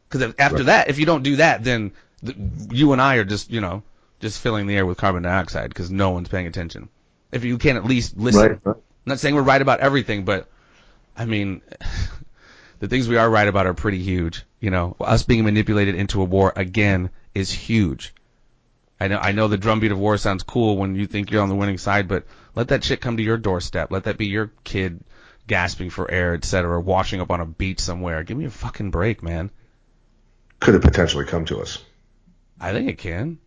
Because after Right. that, if you don't do that, then th- you and I are just, you know, just filling the air with carbon dioxide because no one's paying attention. If you can at least listen. Right. I'm not saying we're right about everything, but I mean, the things we are right about are pretty huge. You know, us being manipulated into a war again is huge. I know, I know the drumbeat of war sounds cool when you think you're on the winning side, but let that shit come to your doorstep. Let that be your kid gasping for air, etc., washing up on a beach somewhere. Give me a fucking break, man. Could it potentially come to us? I think it can.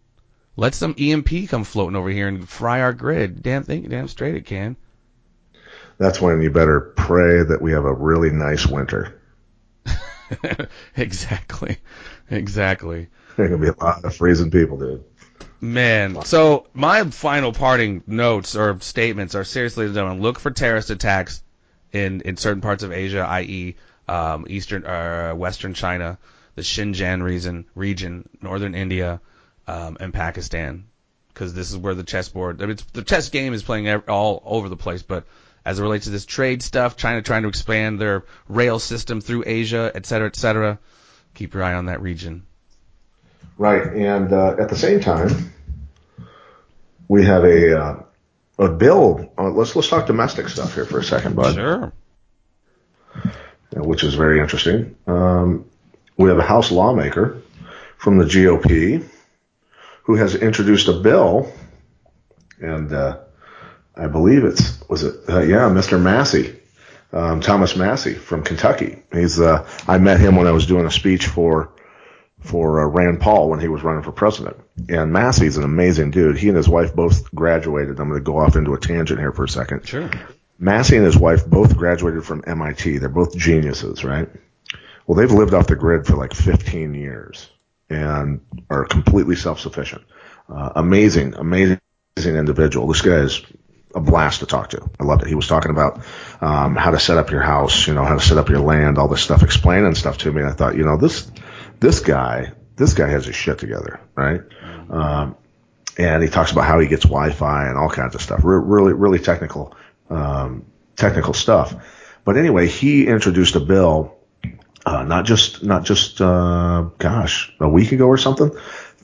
Let some EMP come floating over here and fry our grid. Damn thing, damn straight it can. That's when you better pray that we have a really nice winter. exactly, exactly. There's gonna be a lot of freezing people, dude. Man, so my final parting notes or statements are seriously, gentlemen, look for terrorist attacks in, in certain parts of Asia, i.e., um, eastern, uh, western China, the Xinjiang region, region, northern India, um, and Pakistan, because this is where the chessboard, I mean, the chess game is playing all over the place, but as it relates to this trade stuff, China trying to expand their rail system through Asia, et cetera, et cetera. Keep your eye on that region. Right, and uh, at the same time, we have a uh, a bill. Uh, let's let's talk domestic stuff here for a second, bud. Sure. Which is very interesting. Um, we have a House lawmaker from the GOP who has introduced a bill, and uh, I believe it's was it uh, yeah Mr. Massie, um, Thomas Massie from Kentucky. He's uh, I met him when I was doing a speech for for uh, Rand Paul when he was running for president. And Massie's an amazing dude. He and his wife both graduated. I'm going to go off into a tangent here for a second. Sure. Massie and his wife both graduated from MIT. They're both geniuses, right? Well, they've lived off the grid for like 15 years and are completely self-sufficient. Uh, amazing, amazing individual. This guy is a blast to talk to. I loved it. He was talking about um, how to set up your house, you know, how to set up your land, all this stuff, explaining stuff to me. And I thought, you know, this this guy, this guy has his shit together, right? Um, and he talks about how he gets Wi-Fi and all kinds of stuff. Re- really, really technical, um, technical stuff. But anyway, he introduced a bill, uh, not just, not just, uh, gosh, a week ago or something,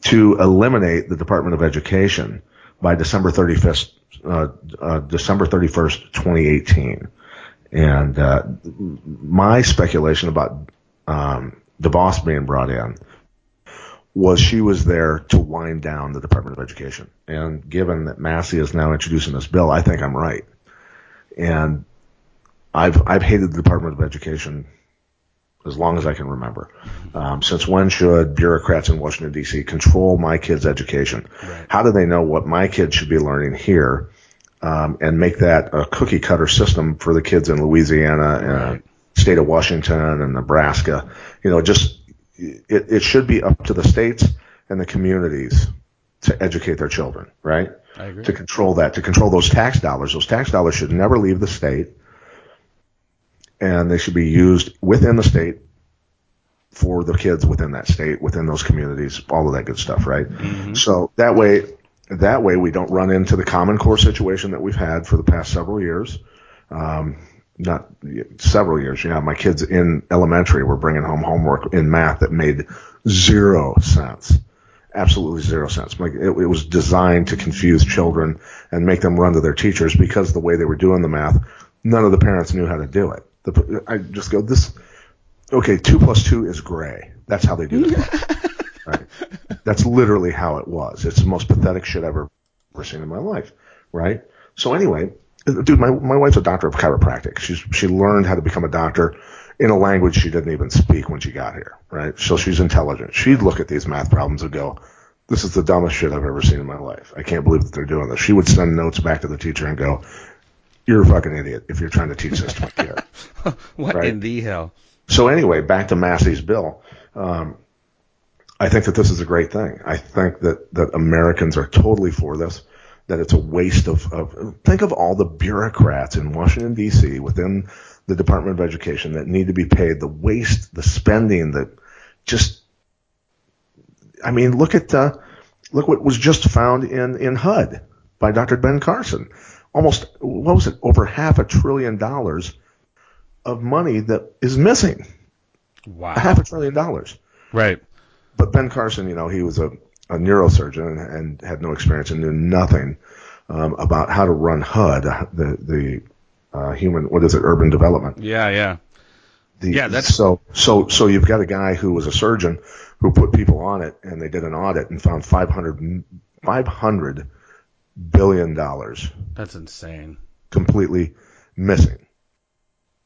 to eliminate the Department of Education by December 31st, uh, uh, December 31st, 2018. And, uh, my speculation about, um, DeVos being brought in was she was there to wind down the Department of Education. And given that Massie is now introducing this bill, I think I'm right. And I've I've hated the Department of Education as long as I can remember. Um, since when should bureaucrats in Washington D.C. control my kids' education? Right. How do they know what my kids should be learning here, um, and make that a cookie cutter system for the kids in Louisiana and Right. state of Washington and Nebraska? You know, just it, it should be up to the states and the communities to educate their children, right? I agree. to control that, to control those tax dollars. Those tax dollars should never leave the state, and they should be used within the state for the kids within that state, within those communities, all of that good stuff, right? So that way, that way we don't run into the Common Core situation that we've had for the past several years. Um, not several years. Yeah, my kids in elementary were bringing home homework in math that made zero sense absolutely zero sense. Like it, it was designed to confuse children and make them run to their teachers because the way they were doing the math, none of the parents knew how to do it. The, I just go this. Okay, two plus two is gray. That's how they do the right? That's literally how it was. It's the most pathetic shit I've ever seen in my life. Right? So anyway, dude, my my wife's a doctor of chiropractic. She's she learned how to become a doctor in a language she didn't even speak when she got here, right? So she's intelligent. She'd look at these math problems and go, this is the dumbest shit I've ever seen in my life. I can't believe that they're doing this. She would send notes back to the teacher and go, you're a fucking idiot if you're trying to teach this to my kid. what Right. in the hell? So anyway, back to Massie's bill. Um, I think that this is a great thing. I think that, that Americans are totally for this, that it's a waste of, of, think of all the bureaucrats in Washington DC within the Department of Education that need to be paid, the waste, the spending that just, I mean, look at, uh, look what was just found in, in HUD by Dr. Ben Carson. Almost, what was it? Over half a trillion dollars of money that is missing. Wow. A half a trillion dollars. Right. But Ben Carson, you know, he was a, a neurosurgeon and, and had no experience and knew nothing um, about how to run HUD, the the uh, human what is it, urban development. Yeah, yeah. The, Yeah, that's- so so so you've got a guy who was a surgeon who put people on it and they did an audit and found 500, 500 billion dollars That's insane. completely missing,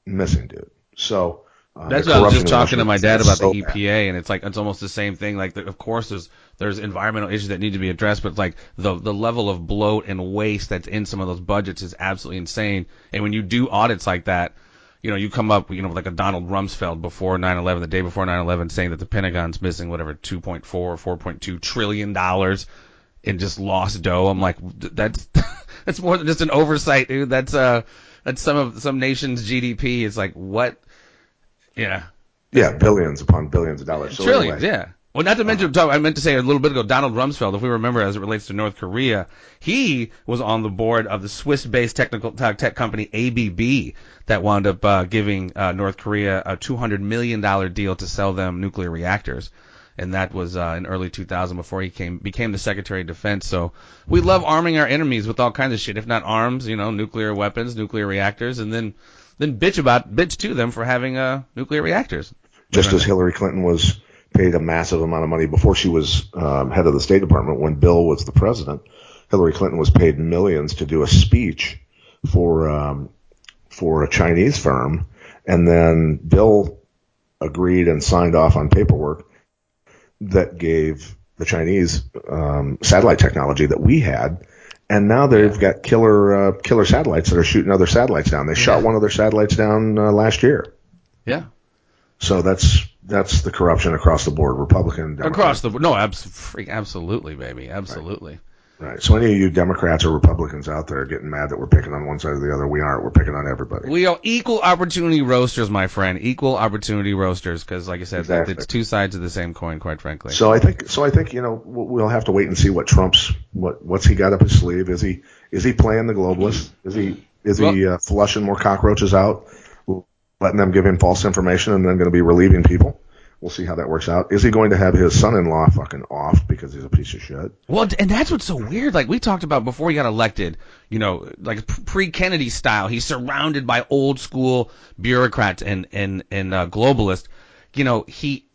missing, dude. So. Uh, That's what I was just talking to my dad about so the bad. EPA, and it's like it's almost the same thing. Like, the, of course, there's there's environmental issues that need to be addressed, but like the the level of bloat and waste that's in some of those budgets is absolutely insane. And when you do audits like that, you know, you come up, you know, like a Donald Rumsfeld before 9/11, the day before 9/11, saying that the Pentagon's missing whatever 2.4 or 4.2 trillion dollars in just lost dough. I'm like, that's that's more than just an oversight, dude. That's uh that's some of some nation's GDP. It's like what Yeah. Yeah, billions upon billions of dollars. So Trillions, anyway, yeah. Well, not to mention, talk- I meant to say a little bit ago, Donald Rumsfeld, if we remember as it relates to North Korea, he was on the board of the Swiss-based technical tech tech company ABB that wound up uh, giving uh, North Korea a $200 million deal to sell them nuclear reactors. And that was uh, in early 2000 before he came became the Secretary of Defense. So we love arming our enemies with all kinds of shit, if not arms, you know, nuclear weapons, nuclear reactors, and then then bitch about bitch to them for having uh, nuclear reactors. just as Hillary Clinton was paid a massive amount of money before she was um, head of the State Department, when Bill was the president, Hillary Clinton was paid millions to do a speech for um, for a Chinese firm, and then Bill agreed and signed off on paperwork that gave the Chinese um, satellite technology that we had. And now they've got killer uh, killer satellites that are shooting other satellites down. They shot one of their satellites down uh, last year. Yeah. So that's that's the corruption across the board, Republican, Democrat. Across the board. No, abs- freak, absolutely, baby. Absolutely. right. So any of you Democrats or Republicans out there getting mad that we're picking on one side or the other, we aren't. We're picking on everybody. We are equal opportunity roasters, my friend. Equal opportunity roasters, because, like I said, Exactly. it's two sides of the same coin, quite frankly. So I think so I think you know we'll we'll have to wait and see what Trump's what what's he got up his sleeve. Is he is he playing the globalists? Is he is he uh, flushing more cockroaches out, letting them give him false information, and then going to be relieving people? We'll see how that works out. Is he going to have his son-in-law fucking off because he's a piece of shit? Well, and that's what's so weird. Like we talked about before he got elected, you know, like pre-Kennedy style, he's surrounded by old school bureaucrats and and and uh, globalists. You know, he,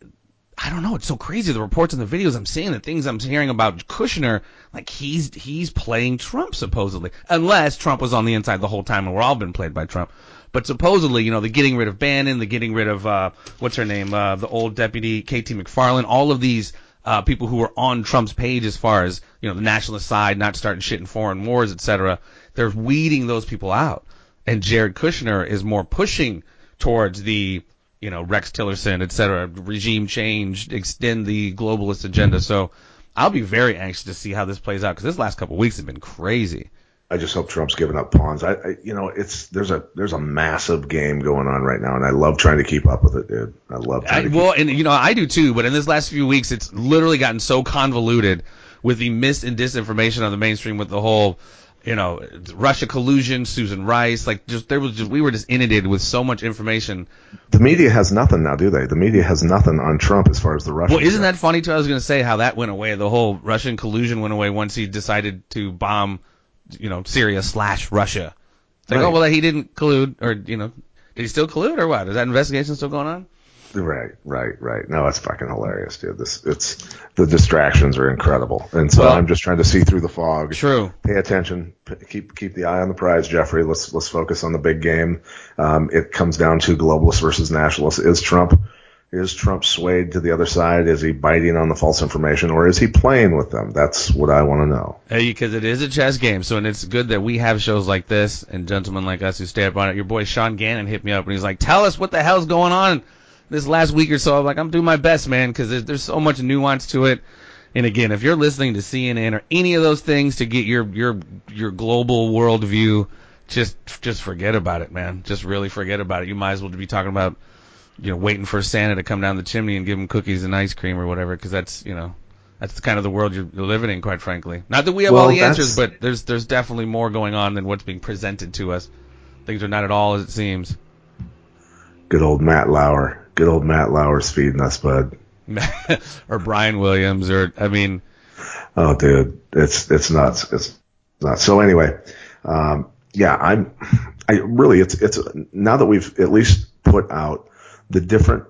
I don't know, it's so crazy. The reports and the videos I'm seeing, the things I'm hearing about Kushner, like he's he's playing Trump supposedly, unless Trump was on the inside the whole time and we're all been played by Trump. But supposedly, you know, the getting rid of Bannon, the getting rid of uh, what's her name, uh, the old deputy KT McFarland, all of these uh, people who were on Trump's page as far as you know the nationalist side, not starting shit in foreign wars, etc. They're weeding those people out, and Jared Kushner is more pushing towards the you know Rex Tillerson, etc. regime change, extend the globalist agenda. So I'll be very anxious to see how this plays out because this last couple of weeks have been crazy. I just hope Trump's giving up pawns. I, I, you know, it's there's a there's a massive game going on right now, and I love trying to keep up with it, dude. I love. I, to well, and you know, I do too. But in this last few weeks, it's literally gotten so convoluted with the mis and disinformation on the mainstream, with the whole, you know, Russia collusion, Susan Rice. Like, just there was just we were just inundated with so much information. the media has nothing now, do they? The media has nothing on Trump as far as the Russian. Well, isn't that funny too? I was going to say how that went away. The whole Russian collusion went away once he decided to bomb, you know, Syria slash Russia. It's like, Right. oh well, he didn't collude, or you know, did he still collude, or what? Is that investigation still going on? Right, right, right. No, it's fucking hilarious, dude. This, it's the distractions are incredible, and so Well- I'm just trying to see through the fog. True. Pay attention. P- keep keep the eye on the prize, Jeffrey. Let's let's focus on the big game. Um, it comes down to globalists versus nationalists. Is Trump is Trump swayed to the other side? Is he biting on the false information, or is he playing with them? That's what I want to know. Hey, because it is a chess game, so and it's good that we have shows like this and gentlemen like us who stay up on it. Your boy Sean Gannon hit me up and he's like, "Tell us what the hell's going on this last week or so." I'm like, "I'm doing my best, man, because there's, there's so much nuance to it." And again, if you're listening to CNN or any of those things to get your your your global worldview, just just forget about it, man. Just really forget about it. You might as well be talking about you know waiting for Santa to come down the chimney and give him cookies and ice cream or whatever, because that's you know that's the kind of the world you're living in, quite frankly. Not that we have all the answers, but there's there's definitely more going on than what's being presented to us. Things are not at all as it seems. Good old Matt Lauer. Good old Matt Lauer's feeding us, bud. or Brian Williams, or I mean, Oh, dude, it's it's nuts. It's nuts. So anyway, um, yeah, I'm. I really, it's it's now that we've at least put out the different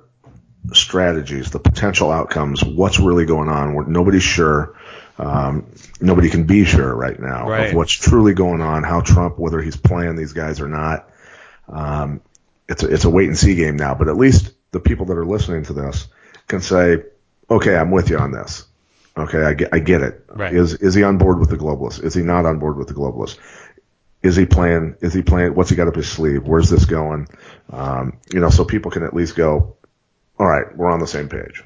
strategies, the potential outcomes, what's really going on. Where nobody's sure. Um, nobody can be sure right now Right. of what's truly going on. How Trump, whether he's playing these guys or not. Um, it's a, it's a wait and see game now. But at least the people that are listening to this can say, okay, I'm with you on this. Okay, I get, I get it. Right. Is is he on board with the globalists? Is he not on board with the globalists? Is he playing? Is he playing? What's he got up his sleeve? Where's this going? Um, you know, so people can at least go, all right, we're on the same page.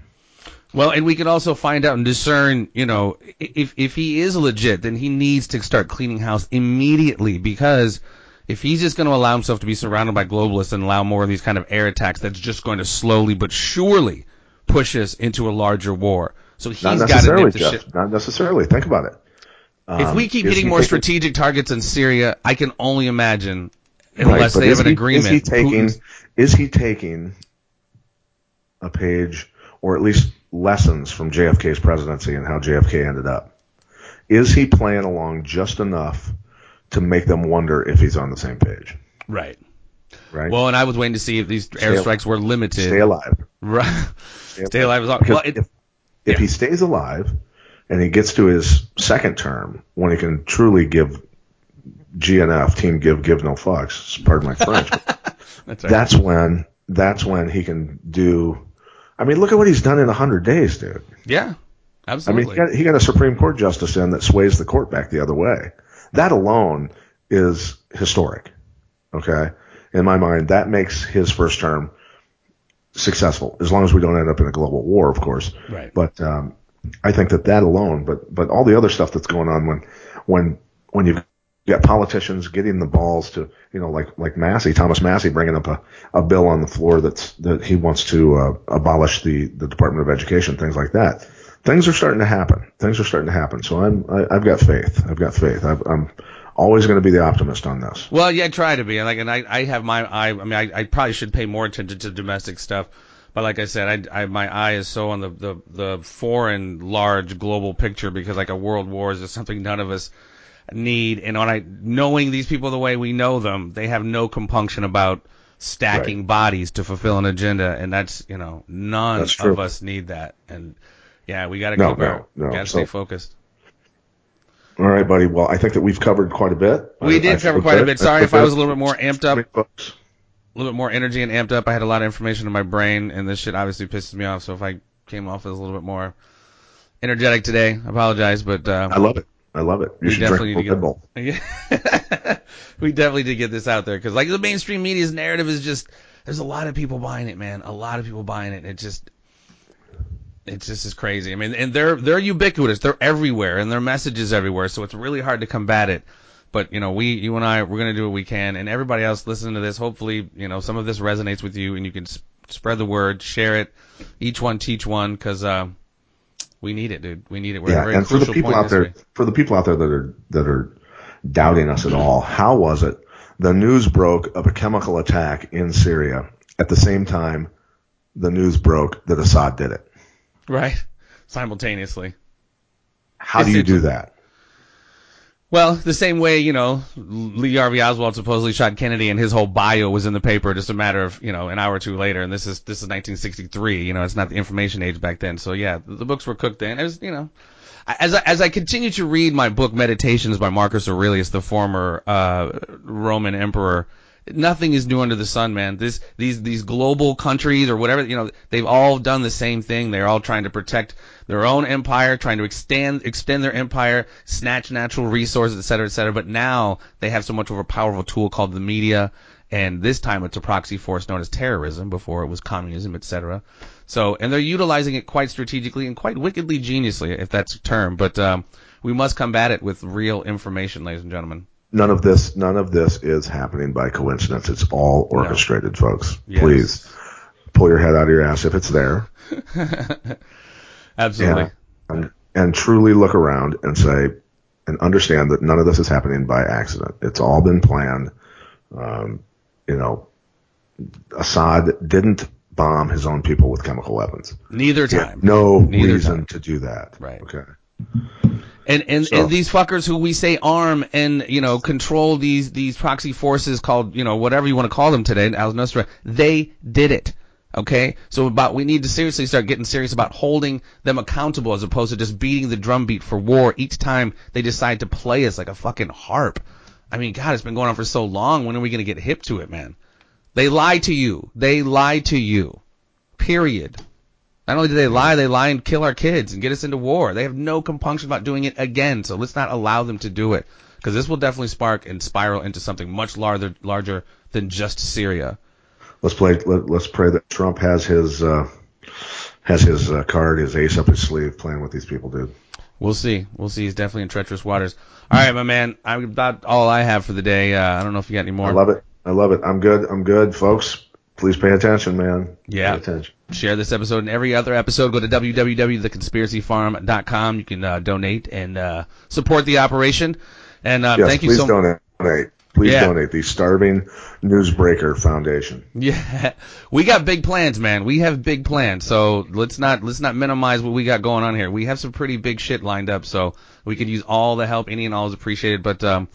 Well, and we can also find out and discern, you know, if if he is legit, then he needs to start cleaning house immediately because if he's just going to allow himself to be surrounded by globalists and allow more of these kind of air attacks, that's just going to slowly but surely push us into a larger war. So he's Not got to necessarily, nip the Jeff. shit. Not necessarily. Think about it. If Um, we keep is hitting more strategic targets in Syria, I can only imagine, unless but they have an he- agreement. Is he taking? Putin's- Is he taking a page, or at least lessons from JFK's presidency and how JFK ended up? Is he playing along just enough to make them wonder if he's on the same page? right. Right. Well, and I was waiting to see if these airstrikes were limited. stay alive. Right. Stay alive is all. Well, it, if, if yeah. he stays alive and he gets to his second term when he can truly give GNF team give give no fucks, pardon my French, that's right. that's when that's when he can do. I mean, look at what he's done in hundred days, dude. yeah. Absolutely. I mean, he got, he got a Supreme Court justice in that sways the court back the other way. That alone is historic. Okay, in my mind, that makes his first term successful, as long as we don't end up in a global war, of course. Right. But um, I think that that alone, but but all the other stuff that's going on when when when you've got politicians getting the balls to you know like like Massie, Thomas Massie, bringing up a, a bill on the floor that's that he wants to uh, abolish the the Department of Education, things like that. Things are starting to happen. Things are starting to happen. So I'm I, I've got faith. I've got faith. I've, I'm always going to be the optimist on this. Well, yeah, I try to be. Like, and I, I have my eye. I mean, I, I probably should pay more attention to domestic stuff. But like I said, I, I my eye is so on the, the the foreign large global picture because like a world war is just something none of us need. And when I knowing these people the way we know them, they have no compunction about stacking bodies to fulfill an agenda, and that's you know none of us need that. And yeah, we got to No, keep no, our, no. got to So- stay focused. All right, buddy. Well, I think that we've covered quite a bit. We I- did I cover quite a bit. Sorry if I was a little bit more amped up. Great books. a little bit more energy and amped up. I had a lot of information in my brain, and this shit obviously pisses me off. So if I came off as a little bit more energetic today, I apologize. But uh, I love it. I love it. You We should definitely need to Bull. Yeah. we definitely did get this out there because like the mainstream media's narrative is just there's a lot of people buying it, man. A lot of people buying it. It just it's just is crazy. I mean, and they're they're ubiquitous. They're everywhere, and their message is everywhere. So it's really hard to combat it. But you know, we, you and I, we're gonna do what we can, and everybody else listening to this, hopefully, you know, some of this resonates with you, and you can s- spread the word, share it, each one teach one, because uh, we need it, dude. We need it. We're yeah, very and for the people out there, for the people out there that are that are doubting us at all, how was it? The news broke of a chemical attack in Syria at the same time the news broke that Assad did it. right? Simultaneously. How do you do that? Well, the same way, you know, Lee Harvey Oswald supposedly shot Kennedy and his whole bio was in the paper just a matter of, you know, an hour or two later. And this is, this is 1963, you know, it's not the information age back then. So yeah, the, books were cooked then. It was, you know, as I, as I continue to read my book Meditations by Marcus Aurelius, the former, uh, Roman emperor, nothing is new under the sun, man. This, these, these global countries or whatever, you know, they've all done the same thing. They're all trying to protect their own empire, trying to extend, extend their empire, snatch natural resources, et cetera, et cetera. But now they have so much of a powerful tool called the media. And this time it's a proxy force known as terrorism. Before it was communism, et cetera. So, and they're utilizing it quite strategically and quite wickedly geniusly, if that's a term. But, um, we must combat it with real information, ladies and gentlemen. None of this, none of this is happening by coincidence. It's all orchestrated, folks. Yes. Please pull your head out of your ass if it's there, Absolutely. Yeah. and, and truly look around and say and understand that none of this is happening by accident. It's all been planned. Um, you know, Assad didn't bomb his own people with chemical weapons. Neither time. no Neither reason time. to do that. Right. Okay. And and, So- and these fuckers who we say arm and you know control these these proxy forces called you know whatever you want to call them today, Al Nusra, they did it. Okay, so about we need to seriously start getting serious about holding them accountable as opposed to just beating the drumbeat for war each time they decide to play us like a fucking harp. I mean, God, it's been going on for so long. When are we gonna get hip to it, man? They lie to you. They lie to you. Period. Not only do they lie, they lie and kill our kids and get us into war. They have no compunction about doing it again. So let's not allow them to do it because this will definitely spark and spiral into something much larger, larger than just Syria. Let's play. Let, let's pray that Trump has his uh, has his uh, card, his ace up his sleeve, playing with these people, dude. We'll see. We'll see. He's definitely in treacherous waters. All right, my man. I'm about all I have for the day. Uh, I don't know if you got any more. I love it. I love it. I'm good. I'm good, folks. Please pay attention, man. Yeah. Pay attention. Share this episode and every other episode. Go to www.theconspiracyfarm.com. You can uh, donate and uh, support the operation. And uh, Yes, thank you please so much. donate. Please Yeah. donate. The Starving Newsbreaker Foundation. Yeah, we got big plans, man. We have big plans. So let's not let's not minimize what we got going on here. We have some pretty big shit lined up. So we could use all the help. Any and all is appreciated. But um,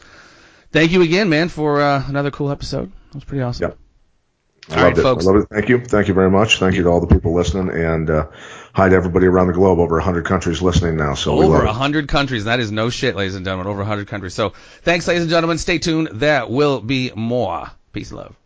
thank you again, man, for uh, another cool episode. That was pretty awesome. Yep. I All loved right, it. folks. I loved it. Thank you. Thank you very much. Thank you to all the people listening and uh, hi to everybody around the globe. Over 100 countries listening now. So we Over love a it. hundred countries. That is no shit, ladies and gentlemen. Over a hundred countries. So thanks, ladies and gentlemen. Stay tuned. There will be more. Peace and love.